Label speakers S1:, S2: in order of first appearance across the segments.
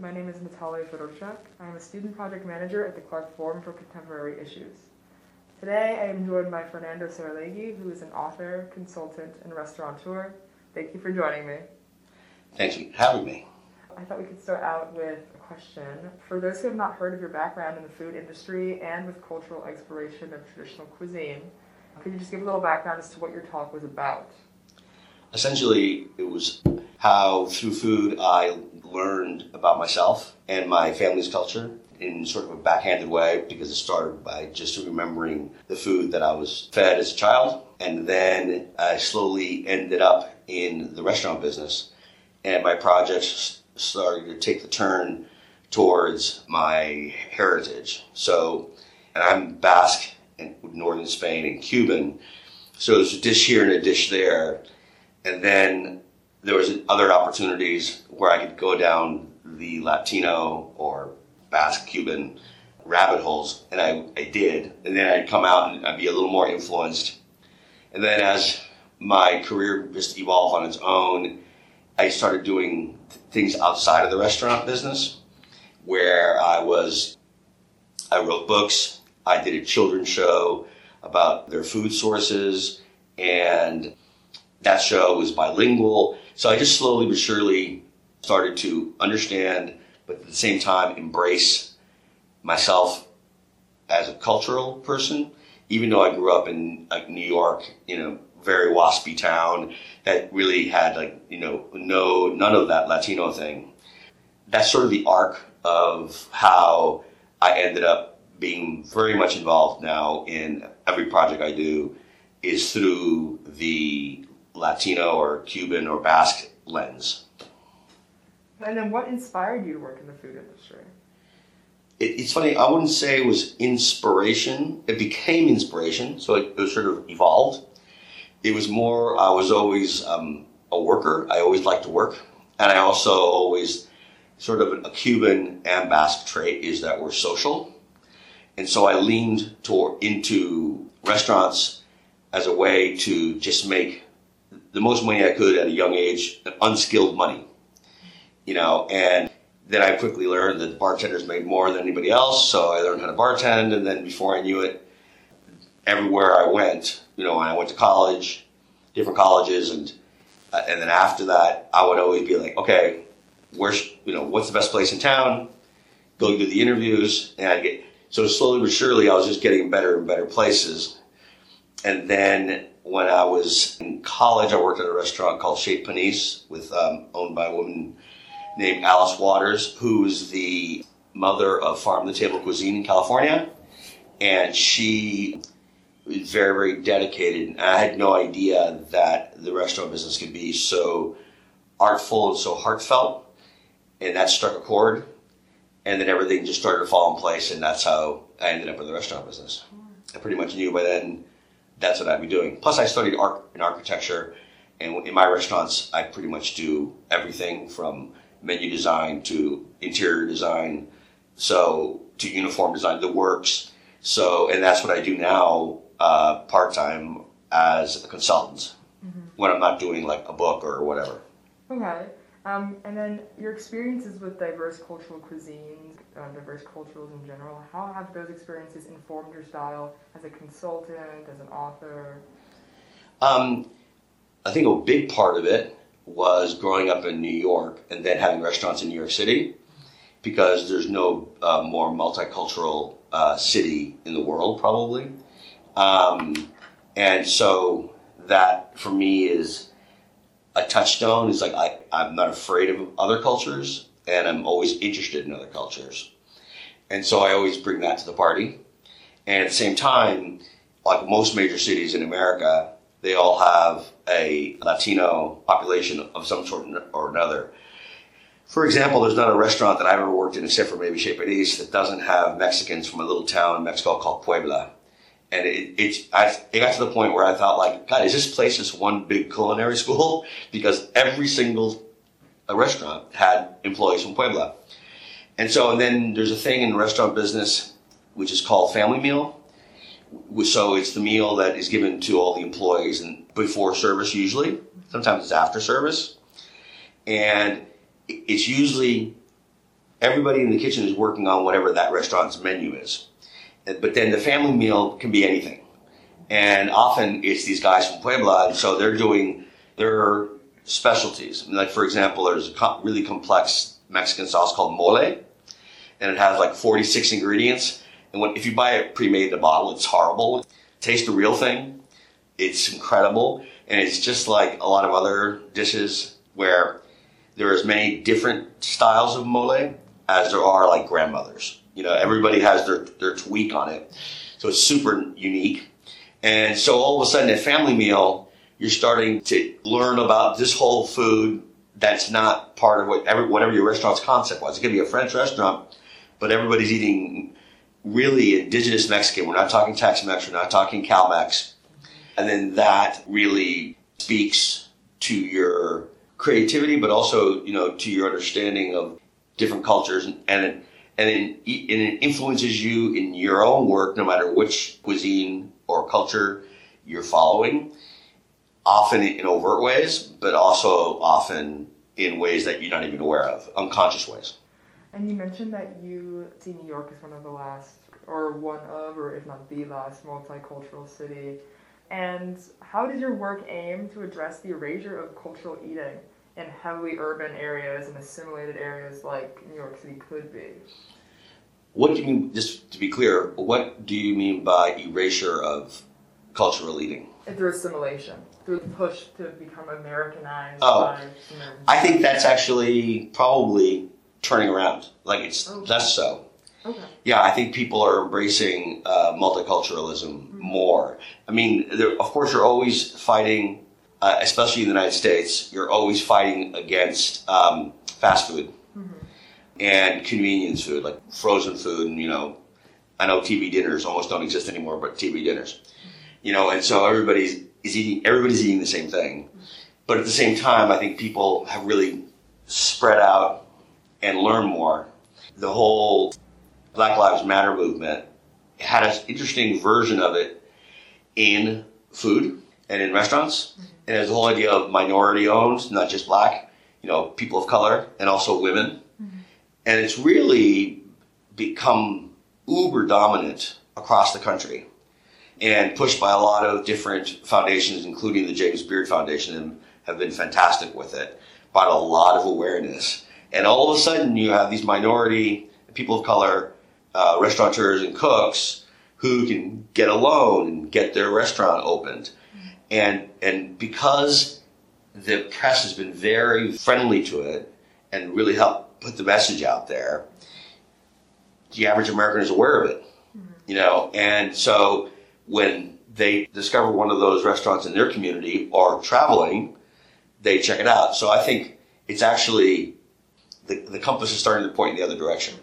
S1: My name is Natalia Fedorchuk. I am a student project manager at the Clark Forum for Contemporary Issues. Today, I am joined by Fernando Saralegui, who is an author, consultant, and restaurateur. Thank you for joining me.
S2: Thank you for having me.
S1: I thought we could start out with a question. For those who have not heard of your background in the food industry and with cultural exploration of traditional cuisine, could you just give a little background as to what your talk was about?
S2: Essentially, it was how through food I learned about myself and my family's culture in sort of a backhanded way because it started by just remembering the food that I was fed as a child. And then I slowly ended up in the restaurant business. And my projects started to take the turn towards my heritage. So, and I'm Basque and northern Spain and Cuban. So there's a dish here and a dish there. And then there was other opportunities where I could go down the Latino or Basque Cuban rabbit holes, and I, I did. And then I'd come out and I'd be a little more influenced. And then as my career just evolved on its own, I started doing things outside of the restaurant business where I was, I wrote books, I did a children's show about their food sources, and that show was bilingual. So I just slowly but surely started to understand, but at the same time embrace myself as a cultural person. Even though I grew up in like New York, you know, very waspy town that really had like you know no none of that Latino thing. That's sort of the arc of how I ended up being very much involved now in every project I do is through the Latino or Cuban or Basque lens.
S1: And then what inspired you to work in the food industry?
S2: It, it's funny, I wouldn't say it was inspiration. It became inspiration, so it, it was sort of evolved. It was more, I was always um, a worker. I always liked to work. And I also always, sort of a Cuban and Basque trait is that we're social. And so I leaned toward, into restaurants as a way to just make the most money I could at a young age, unskilled money. You know, and then I quickly learned that bartenders made more than anybody else, so I learned how to bartend, and then before I knew it, everywhere I went, you know, I went to college, different colleges, and uh, and then after that, I would always be like, okay, where's you know, what's the best place in town? Go do the interviews, and I get so slowly but surely, I was just getting better and better places, and then when I was in college, I worked at a restaurant called Chez Panisse, with um, owned by a woman named Alice Waters, who's the mother of Farm to Table Cuisine in California, and she was very, very dedicated. And I had no idea that the restaurant business could be so artful and so heartfelt, and that struck a chord. And then everything just started to fall in place, and that's how I ended up in the restaurant business. I pretty much knew by then that's what I'd be doing. Plus, I studied art and architecture, and in my restaurants, I pretty much do everything from menu design to interior design, so to uniform design, the works. So, and that's what I do now, uh, part time as a consultant mm-hmm. when I'm not doing like a book or whatever.
S1: Okay. Um, and then your experiences with diverse cultural cuisines, uh, diverse cultures in general, how have those experiences informed your style as a consultant, as an author?
S2: Um, I think a big part of it was growing up in New York and then having restaurants in New York City because there's no uh, more multicultural uh, city in the world, probably. Um, and so that for me is a touchstone. Is like I, I'm not afraid of other cultures and I'm always interested in other cultures. And so I always bring that to the party. And at the same time, like most major cities in America, they all have a Latino population of some sort or another. For example, there's not a restaurant that I've ever worked in, except for maybe Chez Panisse, that doesn't have Mexicans from a little town in Mexico called Puebla. And it, it, I, it got to the point where I thought, like, God, is this place just one big culinary school? Because every single uh, restaurant had employees from Puebla. And so, and then there's a thing in the restaurant business which is called family meal so it's the meal that is given to all the employees and before service usually. Sometimes it's after service. And it's usually everybody in the kitchen is working on whatever that restaurant's menu is. But then the family meal can be anything. And often it's these guys from Puebla, and so they're doing their specialties. Like, for example, there's a really complex Mexican sauce called mole, and it has like 46 ingredients. And when, if you buy it pre-made in a bottle, it's horrible. Taste the real thing. It's incredible. And it's just like a lot of other dishes where there are as many different styles of mole as there are like grandmothers. You know, everybody has their, their tweak on it. So it's super unique. And so all of a sudden at family meal, you're starting to learn about this whole food that's not part of what every, whatever your restaurant's concept was. It could be a French restaurant, but everybody's eating really indigenous Mexican. We're not talking Tex-Mex. We're not talking Cal-Mex. And then that really speaks to your creativity, but also, you know, to your understanding of different cultures and, and and it, and it influences you in your own work, no matter which cuisine or culture you're following, often in overt ways, but also often in ways that you're not even aware of, unconscious ways.
S1: And you mentioned that you see New York as one of the last, or one of, or if not the last, multicultural city. And how does your work aim to address the erasure of cultural eating in heavily urban areas and assimilated areas like New York City could be?
S2: What do you mean, just to be clear, what do you mean by erasure of cultural eating?
S1: Through assimilation, through the push to become Americanized.
S2: Oh, I think that's actually probably turning around. Like it's
S1: Okay.
S2: less so.
S1: Okay.
S2: Yeah, I think people are embracing uh, multiculturalism more. I mean, of course, you're always fighting, uh, especially in the United States, you're always fighting against um, fast food and convenience food, like frozen food. And, you know, I know TV dinners almost don't exist anymore, but TV dinners. You know, and so everybody's is eating. Everybody's eating the same thing, but at the same time, I think people have really spread out and learn more. The whole Black Lives Matter movement had an interesting version of it in food and in restaurants. And it has the whole idea of minority owned, not just black, you know, people of color and also women. And it's really become uber dominant across the country and pushed by a lot of different foundations, including the James Beard Foundation, and have been fantastic with it. Brought a lot of awareness. And all of a sudden, you have these minority people of color uh, restaurateurs and cooks who can get a loan and get their restaurant opened. And, and because the press has been very friendly to it and really helped put the message out there, the average American is aware of it. You know, and so when they discover one of those restaurants in their community or traveling, they check it out. So I think it's actually the, the compass is starting to point in the other direction.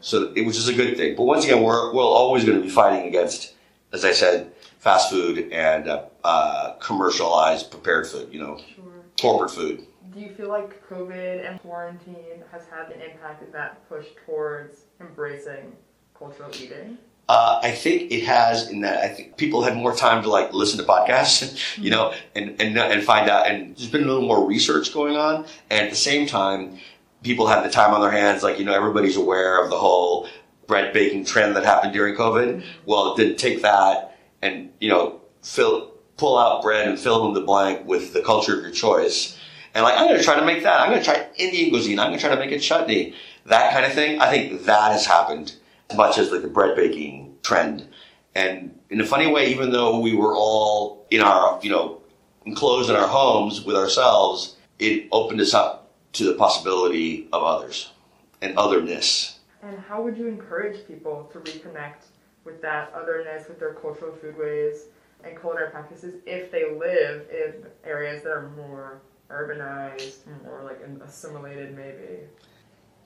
S2: So it, which is a good thing. But once again, we're, we're always going to be fighting against, as I said, fast food and uh, uh, commercialized prepared food, you know,
S1: Sure.
S2: corporate food.
S1: Do you feel like COVID and quarantine has had an impact in that push towards embracing cultural eating?
S2: Uh, I think it has in that I think people had more time to like listen to podcasts, you know, and, and, and find out. And there's been a little more research going on. And at the same time, people have the time on their hands. Like, you know, everybody's aware of the whole bread baking trend that happened during COVID. Well, then take that and, you know, fill, pull out bread and fill in the blank with the culture of your choice. And like, I'm going to try to make that. I'm going to try Indian cuisine. I'm going to try to make a chutney. That kind of thing. I think that has happened as much as like the bread baking trend. And in a funny way, even though we were all in our, you know, enclosed in our homes with ourselves, it opened us up to the possibility of others and otherness.
S1: And how would you encourage people to reconnect with that otherness, with their cultural foodways and culinary practices if they live in areas that are more urbanized, more like assimilated, maybe?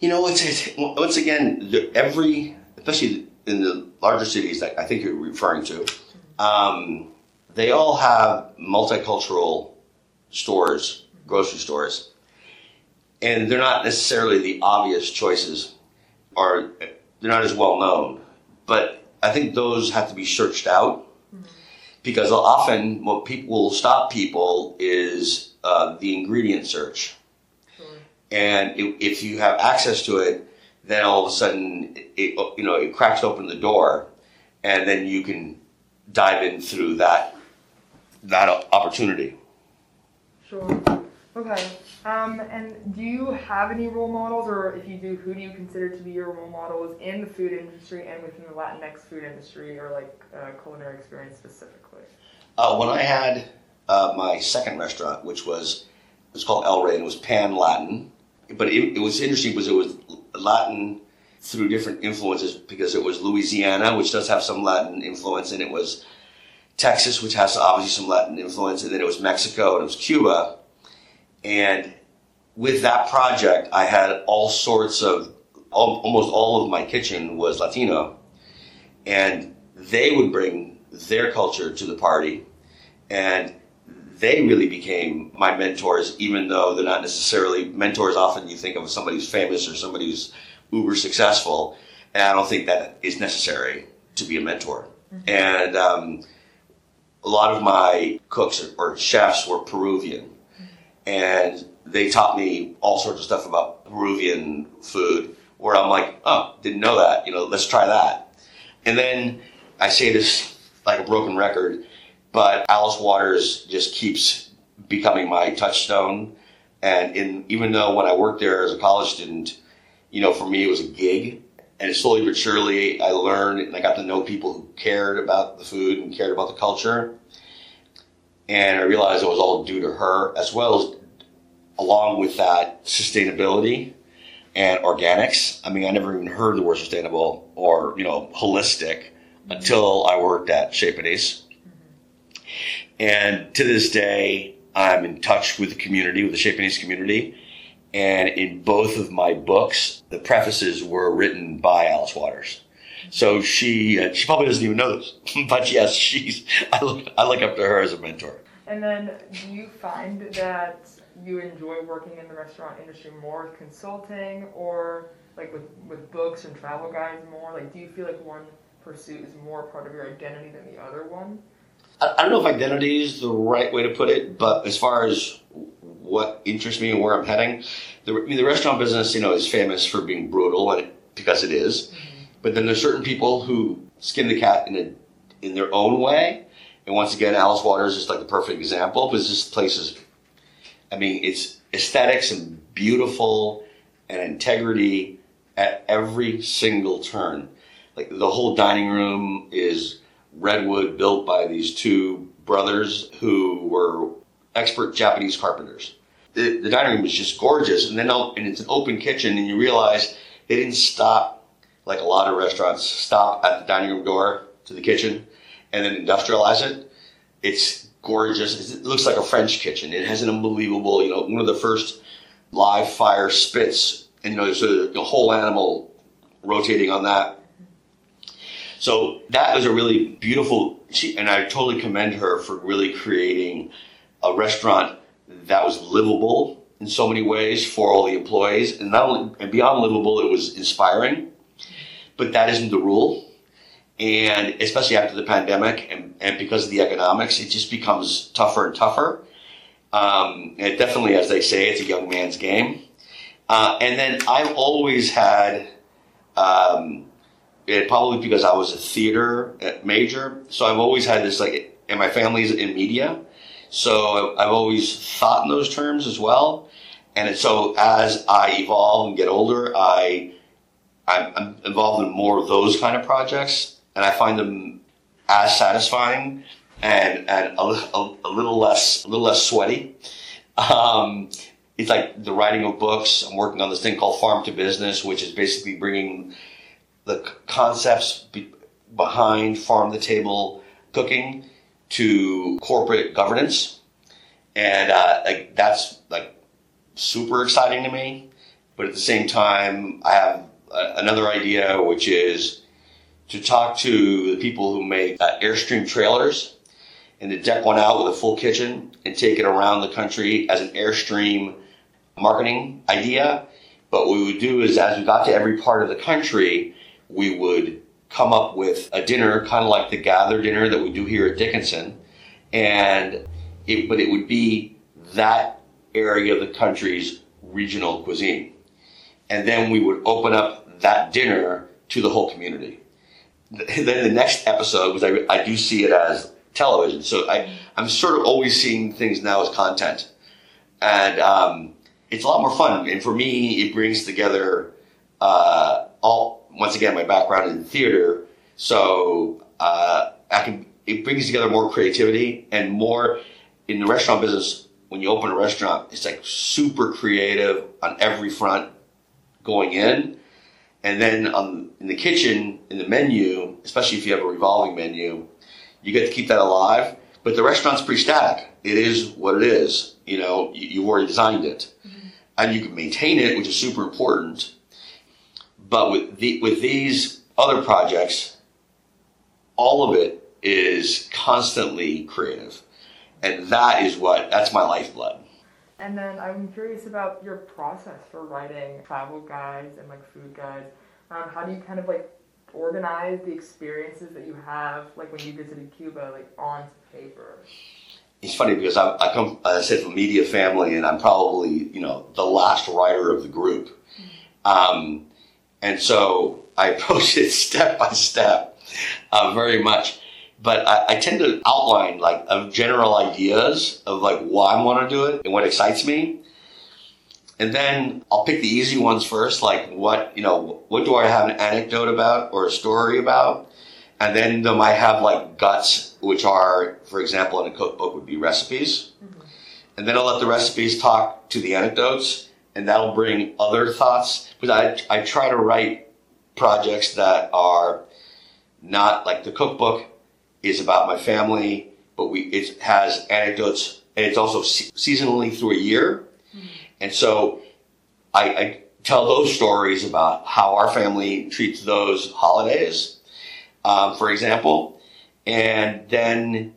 S2: You know, it's, it's once again, the, every, especially in the larger cities that I think you're referring to, um, they all have multicultural stores, grocery stores, and they're not necessarily the obvious choices, or they're not as well known. But I think those have to be searched out because often what people will stop people is uh, the ingredient search. And if if you have access to it, then all of a sudden, it, you know, it cracks open the door, and then you can dive in through that that opportunity.
S1: Sure. Okay. Um, and do you have any role models, or if you do, who do you consider to be your role models in the food industry and within the Latinx food industry, or like uh, culinary experience specifically?
S2: Uh, when I had uh, my second restaurant, which was it was called El Rey, and it was Pan Latin, but it, it was interesting because it was Latin through different influences because it was Louisiana, which does have some Latin influence, and it was Texas, which has obviously some Latin influence, and then it was Mexico and it was Cuba. And with that project, I had all sorts of, almost all of my kitchen was Latino. And they would bring their culture to the party. And they really became my mentors, even though they're not necessarily mentors. Often you think of somebody who's famous or somebody who's uber successful. And I don't think that is necessary to be a mentor. Mm-hmm. And, um, a lot of my cooks or chefs were Peruvian, and they taught me all sorts of stuff about Peruvian food. Where I'm like, oh, didn't know that. You know, let's try that. And then I say this like a broken record, but Alice Waters just keeps becoming my touchstone. And in even though when I worked there as a college student, you know, for me it was a gig, and slowly but surely I learned and I got to know people who cared about the food and cared about the culture. And I realized it was all due to her, as well as along with that sustainability and organics. I mean, I never even heard the word sustainable or, you know, holistic until I worked at Chez Panisse. And to this day, I'm in touch with the community, with the Panisse community. And in both of my books, the prefaces were written by Alice Waters. So she uh, she probably doesn't even know this, but yes, she's I look I look up to her as a mentor.
S1: And then, do you find that you enjoy working in the restaurant industry more with consulting, or like with with books and travel guides more? Like, do you feel like one pursuit is more part of your identity than the other one?
S2: I, I don't know if identity is the right way to put it, but as far as what interests me and where I'm heading. The, I mean, the restaurant business, you know, is famous for being brutal, and it, because it is. Mm-hmm. But then there's certain people who skin the cat in a in their own way. And once again, Alice Waters is like the perfect example because this place is, I mean, it's aesthetics and beautiful and integrity at every single turn. Like the whole dining room is redwood built by these two brothers who were expert Japanese carpenters the, the dining room was just gorgeous. And then and it's an open kitchen, and you realize they didn't stop like a lot of restaurants stop at the dining room door to the kitchen and then industrialize it. It's gorgeous. It looks like a French kitchen. It has an unbelievable, you know, one of the first live fire spits, and you know, there's a, a whole animal rotating on that. So that was a really beautiful, and I totally commend her for really creating a restaurant that was livable in so many ways for all the employees, and not only and beyond livable, it was inspiring. But that isn't the rule, and especially after the pandemic and, and because of the economics, it just becomes tougher and tougher. Um, and definitely, as they say, it's a young man's game. Uh, and then I've always had, um, it probably because I was a theater major, so I've always had this like, and my family's in media. So I've always thought in those terms as well. And so as I evolve and get older, I I'm, involved in more of those kind of projects, and I find them as satisfying and and a, a, a little less a little less sweaty. Um, it's like the writing of books. I'm working on this thing called Farm to Business, which is basically bringing the concepts be, behind farm to table cooking to corporate governance, and uh, like that's like super exciting to me. But at the same time, I have a, another idea, which is to talk to the people who make uh, Airstream trailers and to deck one out with a full kitchen and take it around the country as an Airstream marketing idea. But what we would do is, as we got to every part of the country, we would come up with a dinner, kind of like the gather dinner that we do here at Dickinson, and it, but it would be that area of the country's regional cuisine. and then we would open up that dinner to the whole community. Then the next episode was I, I do see it as television, so I I'm sort of always seeing things now as content, and um, it's a lot more fun. And for me, it brings together uh, all once again my background in theater, so uh, I can it brings together more creativity and more in the restaurant business. When you open a restaurant, it's like super creative on every front going in. And then on, in the kitchen, in the menu, especially if you have a revolving menu, you get to keep that alive. But the restaurant's pretty static. It is what it is. You know, you, have already designed it. Mm-hmm. And you can maintain it, which is super important. But with the, with these other projects, all of it is constantly creative. And that is what, that's my lifeblood.
S1: And then I'm curious about your process for writing travel guides and like food guides. Um, how do you kind of like organize the experiences that you have, like when you visited Cuba, like onto paper?
S2: It's funny because I, I come, as I said, from a media family, and I'm probably you know the last writer of the group, mm-hmm. um, and so I approach it step by step, uh, very much but I, I, tend to outline like of general ideas of like why I want to do it and what excites me. And then I'll pick the easy ones first, like what, you know, what do I have an anecdote about or a story about? And then they might have like guts, which are, for example, in a cookbook would be recipes. Mm-hmm. And then I'll let the recipes talk to the anecdotes and that'll bring other thoughts. Because I, I try to write projects that are not like the cookbook is about my family, but we it has anecdotes and it's also se- seasonally through a year, mm-hmm. and so I, I, tell those stories about how our family treats those holidays, um, for example, and then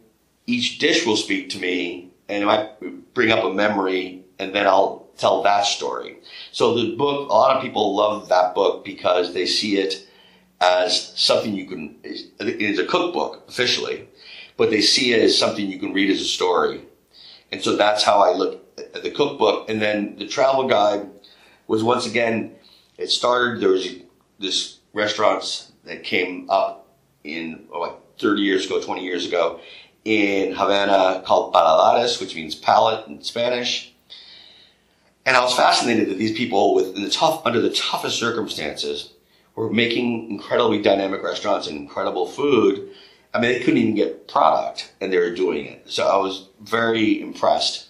S2: each dish will speak to me and it might bring up a memory, and then I'll tell that story. So the book, a lot of people love that book because they see it as something you can, it is a cookbook officially, but they see it as something you can read as a story. And so that's how I look at the cookbook. And then the travel guide was once again, it started, there was this restaurants that came up in oh, like 30 years ago, 20 years ago in Havana called Paladares, which means palate in Spanish. And I was fascinated that these people with the tough, under the toughest circumstances, were making incredibly dynamic restaurants and incredible food. I mean, they couldn't even get product, and they were doing it. So I was very impressed.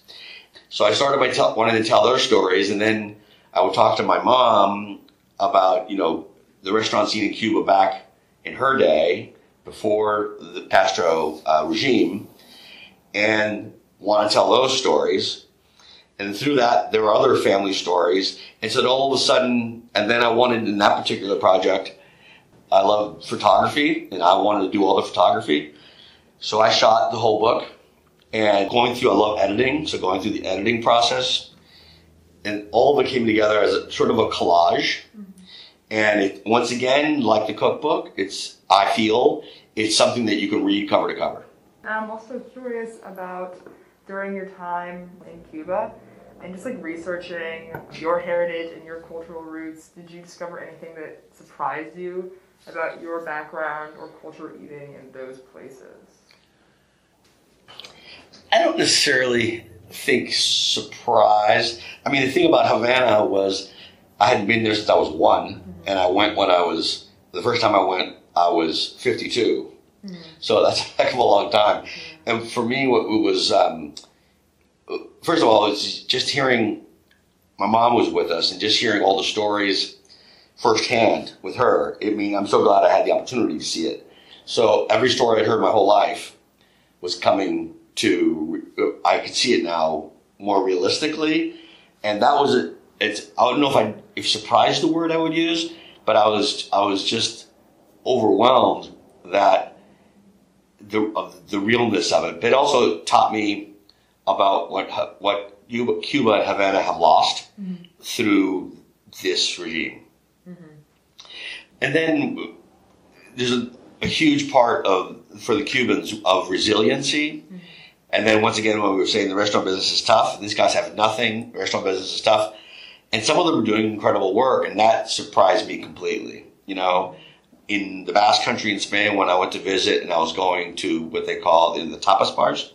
S2: So I started by tell, wanting to tell their stories, and then I would talk to my mom about you know the restaurant scene in Cuba back in her day before the Castro uh, regime, and want to tell those stories. And through that, there were other family stories. And so all of a sudden, and then I wanted in that particular project, I love photography and I wanted to do all the photography. So I shot the whole book and going through, I love editing. So going through the editing process and all of it came together as a sort of a collage. Mm-hmm. And it, once again, like the cookbook, it's, I feel it's something that you can read cover to cover.
S1: I'm also curious about during your time in Cuba and just like researching your heritage and your cultural roots, did you discover anything that surprised you about your background or culture eating in those places?
S2: I don't necessarily think surprised. I mean, the thing about Havana was I hadn't been there since I was one, mm-hmm. and I went when I was the first time I went. I was fifty-two, mm-hmm. so that's a heck of a long time. Mm-hmm. And for me, what was um, first of all, it's just hearing my mom was with us and just hearing all the stories firsthand with her. I mean, I'm so glad I had the opportunity to see it. So every story I'd heard my whole life was coming to, uh, I could see it now more realistically. And that was it. It's, I don't know if I, if surprised the word I would use, but I was, I was just overwhelmed that the, of the realness of it. But it also taught me about what what Cuba and Havana have lost mm-hmm. through this regime. Mm-hmm. And then there's a, a, huge part of for the Cubans of resiliency. Mm-hmm. And then once again, when we were saying the restaurant business is tough, these guys have nothing. The restaurant business is tough. and some of them are doing incredible work, and that surprised me completely. You know, in the Basque Country in Spain, when I went to visit, and I was going to what they call in the tapas bars,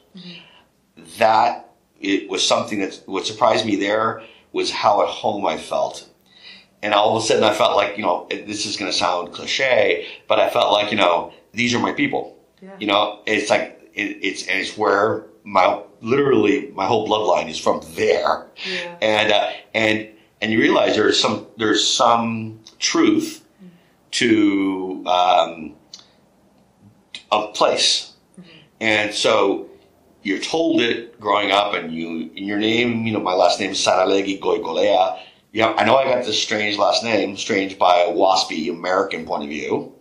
S2: that it was something that what surprised me there was how at home I felt. And all of a sudden, I felt like you know this is going to sound cliche, but I felt like you know these are my people.
S1: Yeah.
S2: You know, it's like it, it's and it's where my literally my whole bloodline is from there,
S1: Yeah.
S2: and uh, and and you realize there's some there's some truth to um, a place, and so you're told it growing up, and you in your name, you know, my last name is Saralegui Goikolea. Yeah, I know I got this strange last name, strange by a waspy American point of view.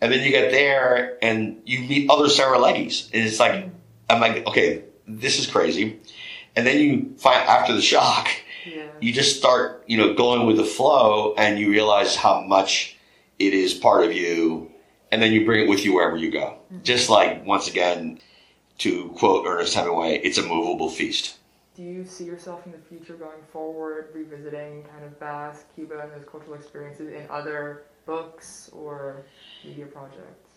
S2: And then you get there and you meet other Saraleguis. And it's like, I'm like, okay, this is crazy. And then you find after the shock,
S1: Yeah.
S2: you just start, you know, going with the flow and you realize how much it is part of you. And then you bring it with you wherever you go. Mm-hmm. Just like, once again, to quote Ernest Hemingway, it's a movable feast.
S1: Do you see yourself in the future going forward, revisiting kind of Basque, Cuba, and those cultural experiences in other books or media projects?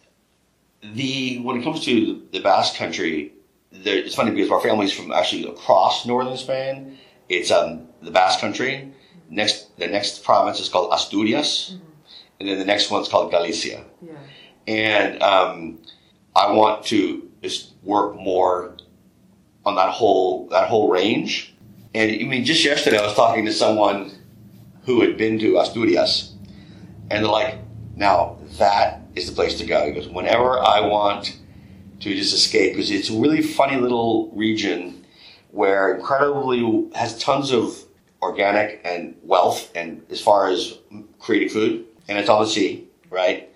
S2: the when it comes to the Basque Country, there, it's funny because our family's from actually across northern Spain. It's um, the Basque Country. Next, the next province is called Asturias, and then the next one's called Galicia.
S1: Yeah.
S2: And um, I want to just work more on that whole that whole range. And I mean, just yesterday I was talking to someone who had been to Asturias, and they're like, "Now that is the place to go." He goes, "Whenever I want to just escape, because it's a really funny little region where incredibly has tons of organic and wealth, and as far as creating food, and it's on the sea, right?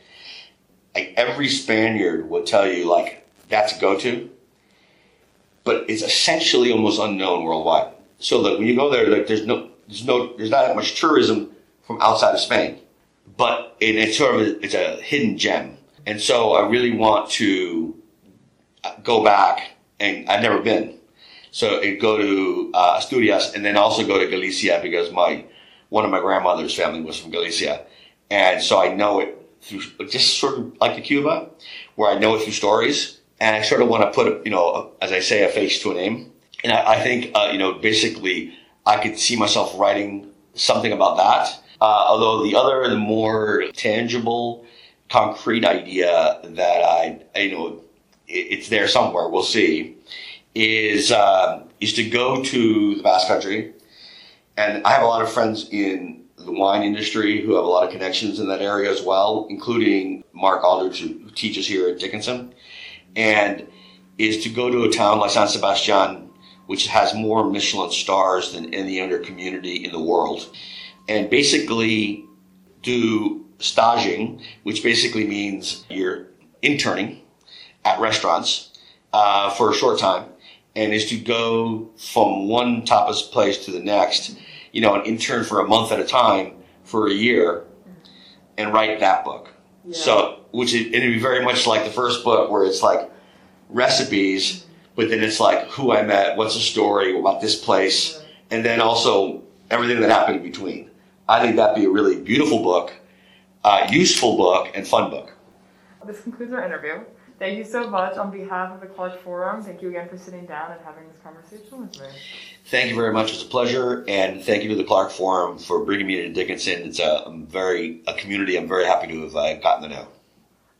S2: Like every Spaniard will tell you, like that's a go-to, but it's essentially almost unknown worldwide. So when you go there, like there's no, there's no, there's not that much tourism from outside of Spain, but it, it's sort of a, it's a hidden gem. And so I really want to go back, and I've never been. So it go to uh, Asturias, and then also go to Galicia because my one of my grandmother's family was from Galicia, and so I know it through just sort of like a Cuba, where I know it through stories, and I sort of want to put, you know, as I say, a face to a name. And I, I think, uh, you know, basically, I could see myself writing something about that. Uh, although the other, the more tangible, concrete idea that I, I you know, it, it's there somewhere. We'll see. Is uh, is to go to the Basque Country, and I have a lot of friends in the wine industry who have a lot of connections in that area as well, including Mark Aldridge, who teaches here at Dickinson, and is to go to a town like San Sebastian, which has more Michelin stars than any other community in the world, and basically do staging, which basically means you're interning at restaurants uh, for a short time, and is to go from one tapas place to the next, you know, an intern for a month at a time for a year, and write that book.
S1: Yeah.
S2: So, which is, it'd be very much like the first book, where it's like recipes, but then it's like who I met, what's the story about this place, and then also everything that happened in between. I think that'd be a really beautiful book, uh, useful book, and fun book.
S1: This concludes our interview. Thank you so much on behalf of the Clark Forum. Thank you again for sitting down and having this conversation with me.
S2: Thank you very much. It's a pleasure, and thank you to the Clark Forum for bringing me to Dickinson. It's a I'm very a community I'm very happy to have uh, gotten to know.